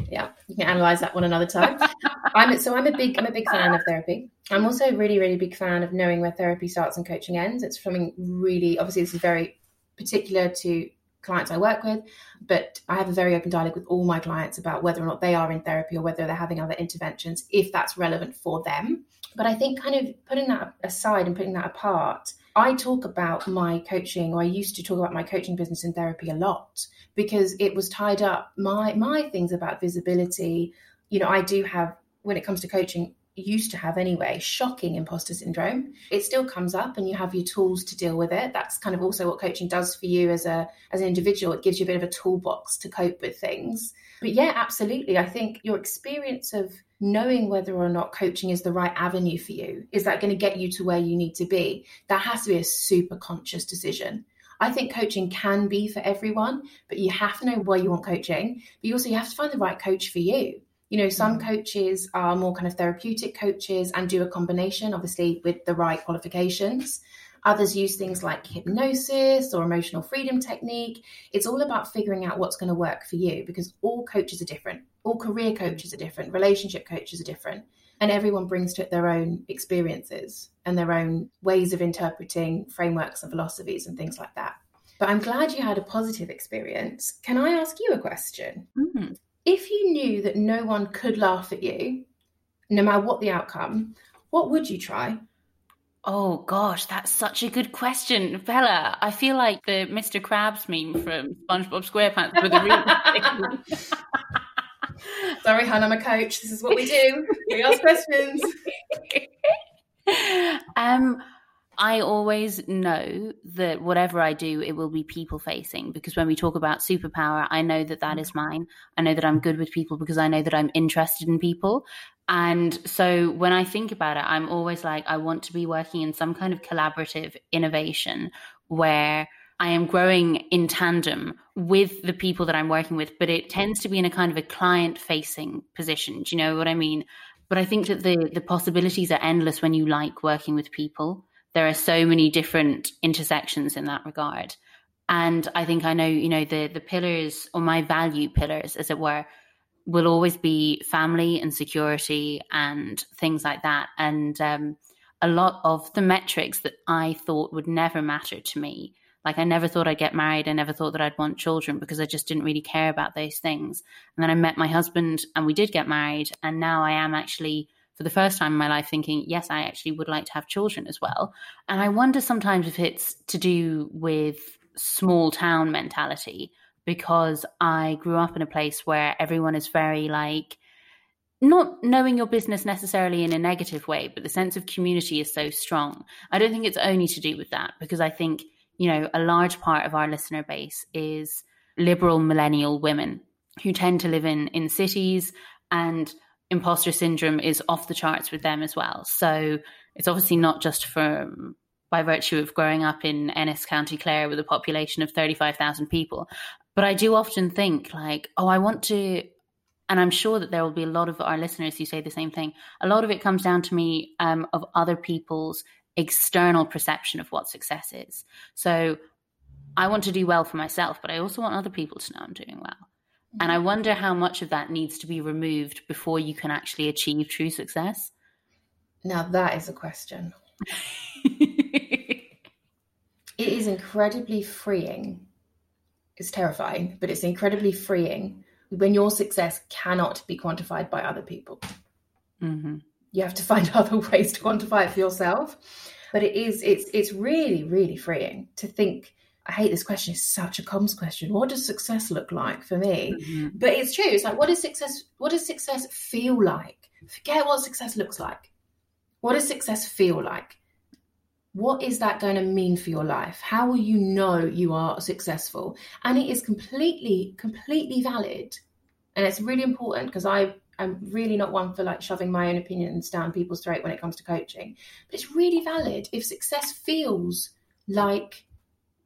Yeah, you can analyze that one another time. I'm so I'm a big I'm a big fan of therapy. I'm also a really really big fan of knowing where therapy starts and coaching ends. It's something really obviously this is very particular to clients I work with, but I have a very open dialogue with all my clients about whether or not they are in therapy or whether they're having other interventions, if that's relevant for them. But I think kind of putting that aside and putting that apart, I talk about my coaching, or I used to talk about my coaching business in therapy a lot because it was tied up. My my things about visibility, you know, I do have when it comes to coaching used to have anyway, shocking imposter syndrome. It still comes up and you have your tools to deal with it. That's kind of also what coaching does for you as a as an individual. It gives you a bit of a toolbox to cope with things. But yeah, absolutely. I think your experience of knowing whether or not coaching is the right avenue for you, is that going to get you to where you need to be? That has to be a super conscious decision. I think coaching can be for everyone, but you have to know why you want coaching. But you also you have to find the right coach for you. You know, some mm. coaches are more kind of therapeutic coaches and do a combination, obviously, with the right qualifications. Others use things like hypnosis or emotional freedom technique. It's all about figuring out what's going to work for you because all coaches are different. All career coaches are different. Relationship coaches are different. And everyone brings to it their own experiences and their own ways of interpreting frameworks and philosophies and things like that. But I'm glad you had a positive experience. Can I ask you a question? Mm-hmm. If you knew that no one could laugh at you, no matter what the outcome, what would you try? Oh gosh, that's such a good question, Bella. I feel like the Mr. Krabs meme from SpongeBob SquarePants with a real. Sorry, hon, I'm a coach. This is what we do. We ask questions. um, I always know that whatever I do, it will be people facing because when we talk about superpower, I know that that is mine. I know that I'm good with people because I know that I'm interested in people. And so when I think about it, I'm always like, I want to be working in some kind of collaborative innovation where I am growing in tandem with the people that I'm working with, but it tends to be in a kind of a client facing position. Do you know what I mean? But I think that the the possibilities are endless when you like working with people. There are so many different intersections in that regard. And I think I know, you know, the the pillars or my value pillars, as it were, will always be family and security and things like that. And um, a lot of the metrics that I thought would never matter to me. Like I never thought I'd get married. I never thought that I'd want children because I just didn't really care about those things. And then I met my husband and we did get married. And now I am actually, for the first time in my life, thinking, yes, I actually would like to have children as well. And I wonder sometimes if it's to do with small town mentality because I grew up in a place where everyone is very like, not knowing your business necessarily in a negative way, but the sense of community is so strong. I don't think it's only to do with that because I think, you know, a large part of our listener base is liberal millennial women who tend to live in in cities and imposter syndrome is off the charts with them as well. So it's obviously not just for by virtue of growing up in Ennis County Clare with a population of 35,000 people. But I do often think, like, oh, I want to, and I'm sure that there will be a lot of our listeners who say the same thing. A lot of it comes down to me um, of other people's external perception of what success is. So I want to do well for myself, but I also want other people to know I'm doing well. And I wonder how much of that needs to be removed before you can actually achieve true success. Now, that is a question. it is incredibly freeing it's terrifying, but it's incredibly freeing when your success cannot be quantified by other people. Mm-hmm. You have to find other ways to quantify it for yourself. But it is it's it's really really freeing to think. I hate this question. It's such a comms question. What does success look like for me? Mm-hmm. But it's true. It's like what does success what does success feel like? Forget what success looks like. What does success feel like? what is that going to mean for your life? How will you know you are successful? And it is completely, completely valid. And it's really important because I am really not one for like shoving my own opinions down people's throat when it comes to coaching. But it's really valid if success feels like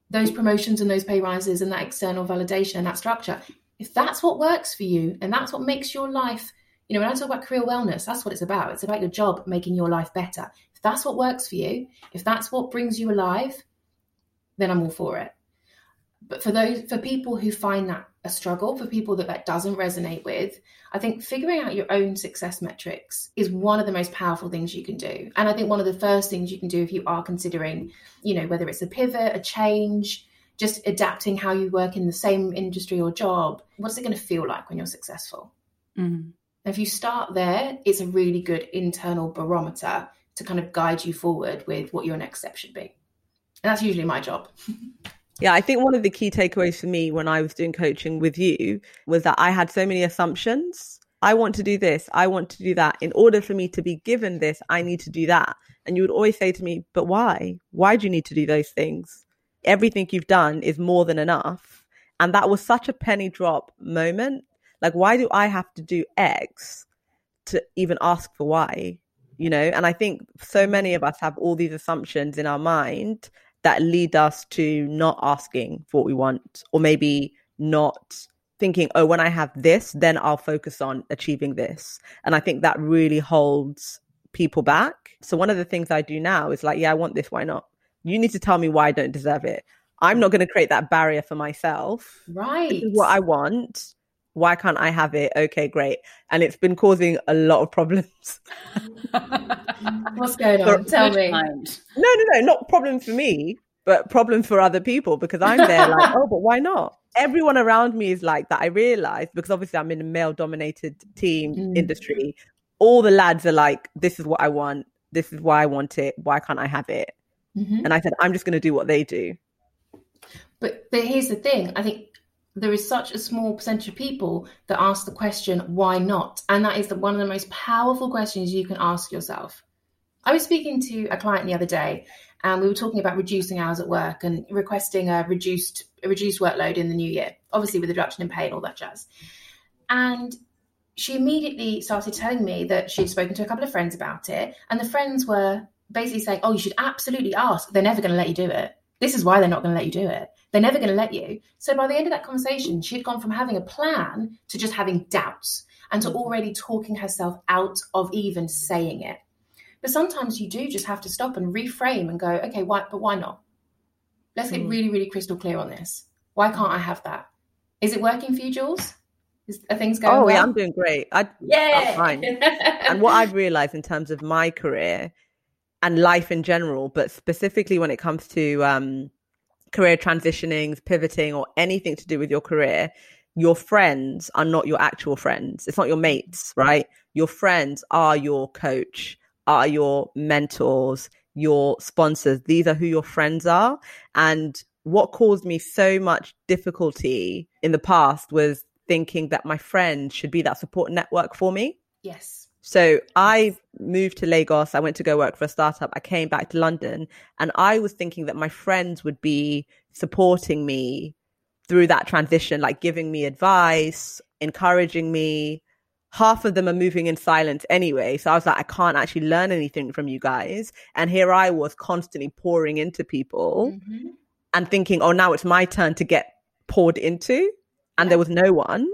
those promotions and those pay rises and that external validation and that structure. If that's what works for you and that's what makes your life, you know, when I talk about career wellness, that's what it's about. It's about your job making your life better. If that's what works for you, if that's what brings you alive, then I'm all for it. But for those for people who find that a struggle, for people that that doesn't resonate with, I think figuring out your own success metrics is one of the most powerful things you can do. And I think one of the first things you can do if you are considering, you know, whether it's a pivot, a change, just adapting how you work in the same industry or job, what's it going to feel like when you're successful? Mm. If you start there, it's a really good internal barometer to kind of guide you forward with what your next step should be. And that's usually my job. Yeah, I think one of the key takeaways for me when I was doing coaching with you was that I had so many assumptions. I want to do this, I want to do that. In order for me to be given this, I need to do that. And you would always say to me, But why? Why do you need to do those things? Everything you've done is more than enough. And that was such a penny drop moment. Like, why do I have to do X to even ask for Y? you know and i think so many of us have all these assumptions in our mind that lead us to not asking for what we want, or maybe not thinking, oh, when I have this, then I'll focus on achieving this. And I think that really holds people back. So one of the things I do now is like, yeah, I want this. Why not? You need to tell me why I don't deserve it. I'm not going to create that barrier for myself. Right. what I want. Why can't I have it? Okay, great. And it's been causing a lot of problems. What's going on? Tell me. No, no, no, not problems for me, but problems for other people because I'm there like, oh, but why not? Everyone around me is like that. I realize because obviously I'm in a male dominated team mm. industry. All the lads are like, this is what I want. This is why I want it. Why can't I have it? Mm-hmm. And I said, I'm just going to do what they do. But but here's the thing. I think there is such a small percentage of people that ask the question, why not? And that is the, one of the most powerful questions you can ask yourself. I was speaking to a client the other day and we were talking about reducing hours at work and requesting a reduced a reduced workload in the new year, obviously with a reduction in pay and all that jazz. And she immediately started telling me that she'd spoken to a couple of friends about it, and the friends were basically saying, "Oh, you should absolutely ask. They're never going to let you do it. This is why they're not going to let you do it. They're never going to let you." So by the end of that conversation, she had gone from having a plan to just having doubts and to already talking herself out of even saying it. But sometimes you do just have to stop and reframe and go, okay, why, but why not? Let's get hmm. really, really crystal clear on this. Why can't I have that? Is it working for you, Jules? Is, are things going? Oh, well? yeah, I'm doing great. I, yeah, I'm fine. and what I've realized in terms of my career and life in general, but specifically when it comes to um, career transitionings, pivoting, or anything to do with your career, your friends are not your actual friends. It's not your mates, right? Your friends are your coach, are your mentors, your sponsors. These are who your friends are. And what caused me so much difficulty in the past was thinking that my friends should be that support network for me. Yes. So I moved to Lagos. I went to go work for a startup. I came back to London and I was thinking that my friends would be supporting me through that transition, like giving me advice, encouraging me, half of them are moving in silence anyway. So I was like, I can't actually learn anything from you guys. And here I was constantly pouring into people mm-hmm. and thinking, oh, now it's my turn to get poured into. And yeah. there was no one.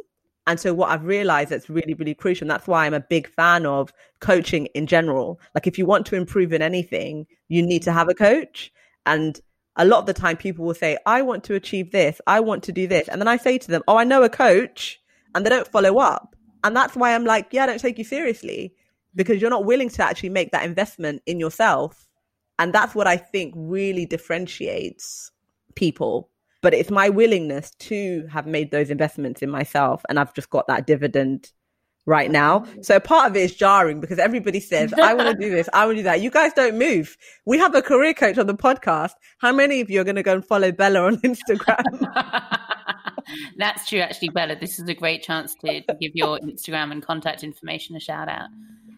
And so what I've realized that's really, really crucial. And that's why I'm a big fan of coaching in general. Like if you want to improve in anything, you need to have a coach. And a lot of the time people will say, I want to achieve this. I want to do this. And then I say to them, Oh, I know a coach. And they don't follow up. And that's why I'm like, yeah, I don't take you seriously because you're not willing to actually make that investment in yourself. And that's what I think really differentiates people. But it's my willingness to have made those investments in myself. And I've just got that dividend right now. So part of it is jarring because everybody says, I want to do this, I want to do that. You guys don't move. We have a career coach on the podcast. How many of you are going to go and follow Bella on Instagram? That's true, actually, Bella. This is a great chance to, to give your Instagram and contact information a shout out.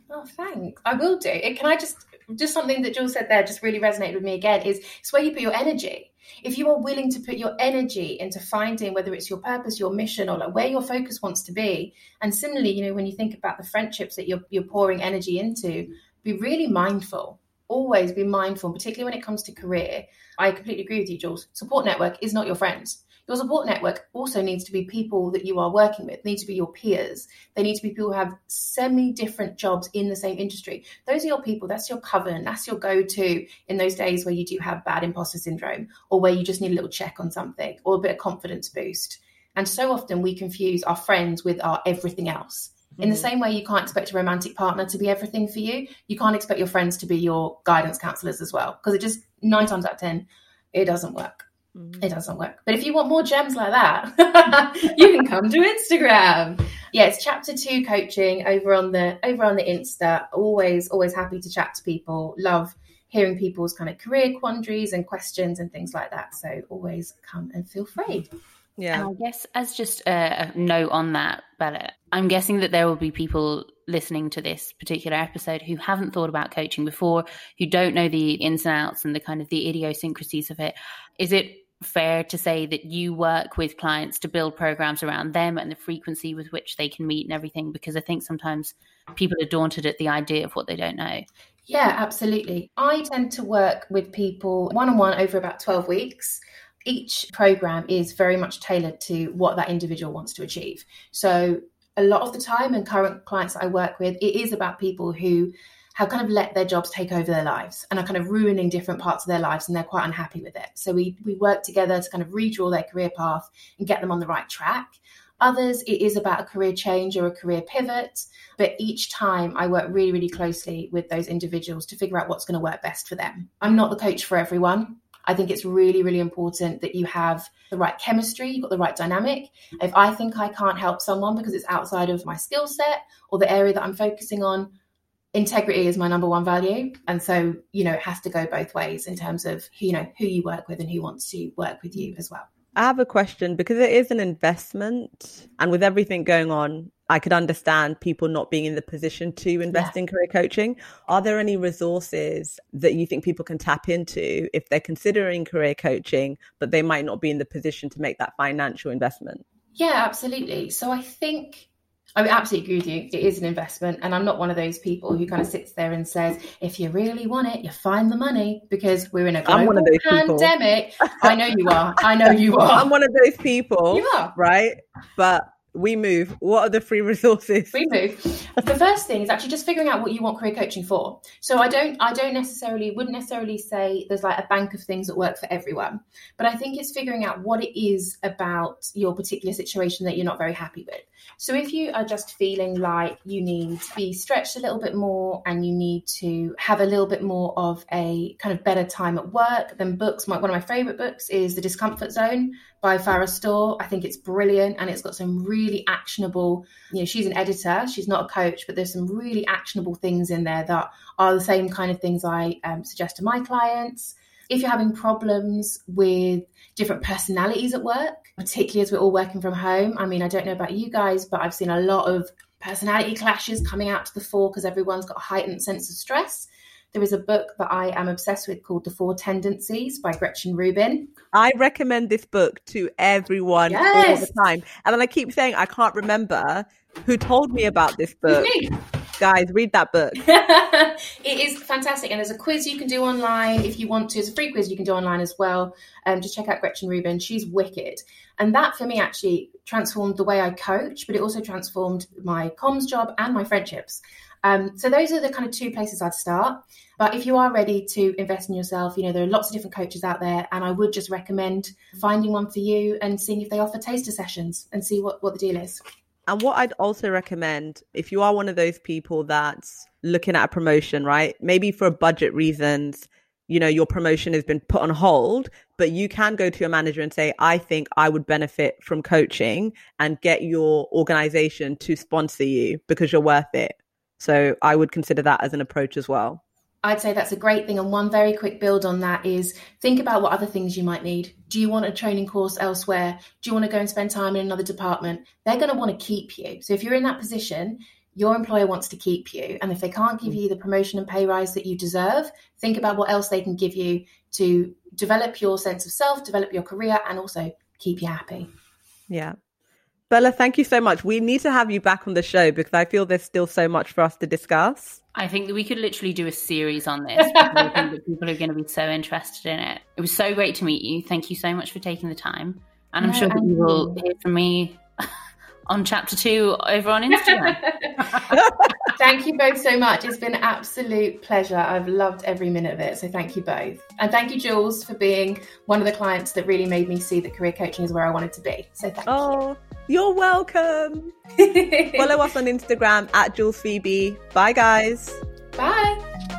Oh, thanks. I will do. Can I just just something that Jules said there just really resonated with me again is it's where you put your energy. If you are willing to put your energy into finding whether it's your purpose, your mission, or like where your focus wants to be, and similarly, you know, when you think about the friendships that you're you're pouring energy into, be really mindful. Always be mindful, particularly when it comes to career. I completely agree with you, Jules. Support network is not your friends your support network also needs to be people that you are working with, they need to be your peers. They need to be people who have semi different jobs in the same industry. Those are your people, that's your covenant, that's your go to in those days where you do have bad imposter syndrome or where you just need a little check on something or a bit of confidence boost. And so often we confuse our friends with our everything else. In the mm. same way, you can't expect a romantic partner to be everything for you. You can't expect your friends to be your guidance counselors as well, because it just nine times out of 10, it doesn't work. Mm. It doesn't work. But if you want more gems like that, you can come to Instagram. Yeah, it's chapter two coaching over on the over on the Insta. Always, always happy to chat to people. Love hearing people's kind of career quandaries and questions and things like that. So always come and feel free. Yeah. And I guess as just a, a note on that, Bella, I'm guessing that there will be people listening to this particular episode who haven't thought about coaching before, who don't know the ins and outs and the kind of the idiosyncrasies of it. Is it fair to say that you work with clients to build programs around them and the frequency with which they can meet and everything? Because I think sometimes people are daunted at the idea of what they don't know. Yeah, absolutely. I tend to work with people one on one over about 12 weeks. Each program is very much tailored to what that individual wants to achieve. So, a lot of the time, and current clients that I work with, it is about people who have kind of let their jobs take over their lives and are kind of ruining different parts of their lives and they're quite unhappy with it. So we we work together to kind of redraw their career path and get them on the right track. Others, it is about a career change or a career pivot. But each time I work really, really closely with those individuals to figure out what's going to work best for them. I'm not the coach for everyone. I think it's really, really important that you have the right chemistry, you've got the right dynamic. If I think I can't help someone because it's outside of my skill set or the area that I'm focusing on, integrity is my number one value. And so, you know, it has to go both ways in terms of, who you know, who you work with and who wants to work with you as well. I have a question because it is an investment, and with everything going on, I could understand people not being in the position to invest yeah. in career coaching. Are there any resources that you think people can tap into if they're considering career coaching, but they might not be in the position to make that financial investment? Yeah, absolutely. So I think I absolutely agree with you. It is an investment. And I'm not one of those people who kind of sits there and says, if you really want it, you find the money because we're in a global pandemic. I know you are. I know you are. I'm one of those people. You are. Right. But we move. What are the free resources? We move. The first thing is actually just figuring out what you want career coaching for. So i don't i don't necessarily wouldn't necessarily say there's like a bank of things that work for everyone but i think it's figuring out what it is about your particular situation that you're not very happy with. So if you are just feeling like you need to be stretched a little bit more and you need to have a little bit more of a kind of better time at work then books my, one of my favorite books is the discomfort zone by Farrah Storr. I think it's brilliant and it's got some really actionable, you know, she's an editor, she's not a coach, but there's some really actionable things in there that are the same kind of things I um, suggest to my clients. If you're having problems with different personalities at work, particularly as we're all working from home, I mean, I don't know about you guys, but I've seen a lot of personality clashes coming out to the fore because everyone's got a heightened sense of stress. There is a book that I am obsessed with called The Four Tendencies by Gretchen Rubin. I recommend this book to everyone yes. all the time. And then I keep saying I can't remember who told me about this book. Guys, read that book. it is fantastic. And there's a quiz you can do online if you want to. It's a free quiz you can do online as well. Um, just check out Gretchen Rubin. She's wicked. And that for me actually transformed the way I coach, but it also transformed my comms job and my friendships. Um, so those are the kind of two places I'd start. But if you are ready to invest in yourself, you know, there are lots of different coaches out there, and I would just recommend finding one for you and seeing if they offer taster sessions and see what, what the deal is. And what I'd also recommend, if you are one of those people that's looking at a promotion, right? Maybe for budget reasons, you know, your promotion has been put on hold, but you can go to your manager and say, I think I would benefit from coaching and get your organization to sponsor you because you're worth it. So I would consider that as an approach as well. I'd say that's a great thing. And one very quick build on that is think about what other things you might need. Do you want a training course elsewhere? Do you want to go and spend time in another department? They're going to want to keep you. So if you're in that position, your employer wants to keep you. And if they can't give mm. you the promotion and pay rise that you deserve, think about what else they can give you to develop your sense of self, develop your career, and also keep you happy. Yeah. Bella, thank you so much. We need to have you back on the show because I feel there's still so much for us to discuss. I think that we could literally do a series on this. I think that people are going to be so interested in it. It was so great to meet you. Thank you so much for taking the time. And I'm sure that you will hear from me on chapter two over on Instagram. thank you both so much. It's been an absolute pleasure. I've loved every minute of it. So thank you both. And thank you, Jules, for being one of the clients that really made me see that career coaching is where I wanted to be. So thank oh, you. You're welcome. Follow us on Instagram at Jules Phoebe. Bye, guys. Bye.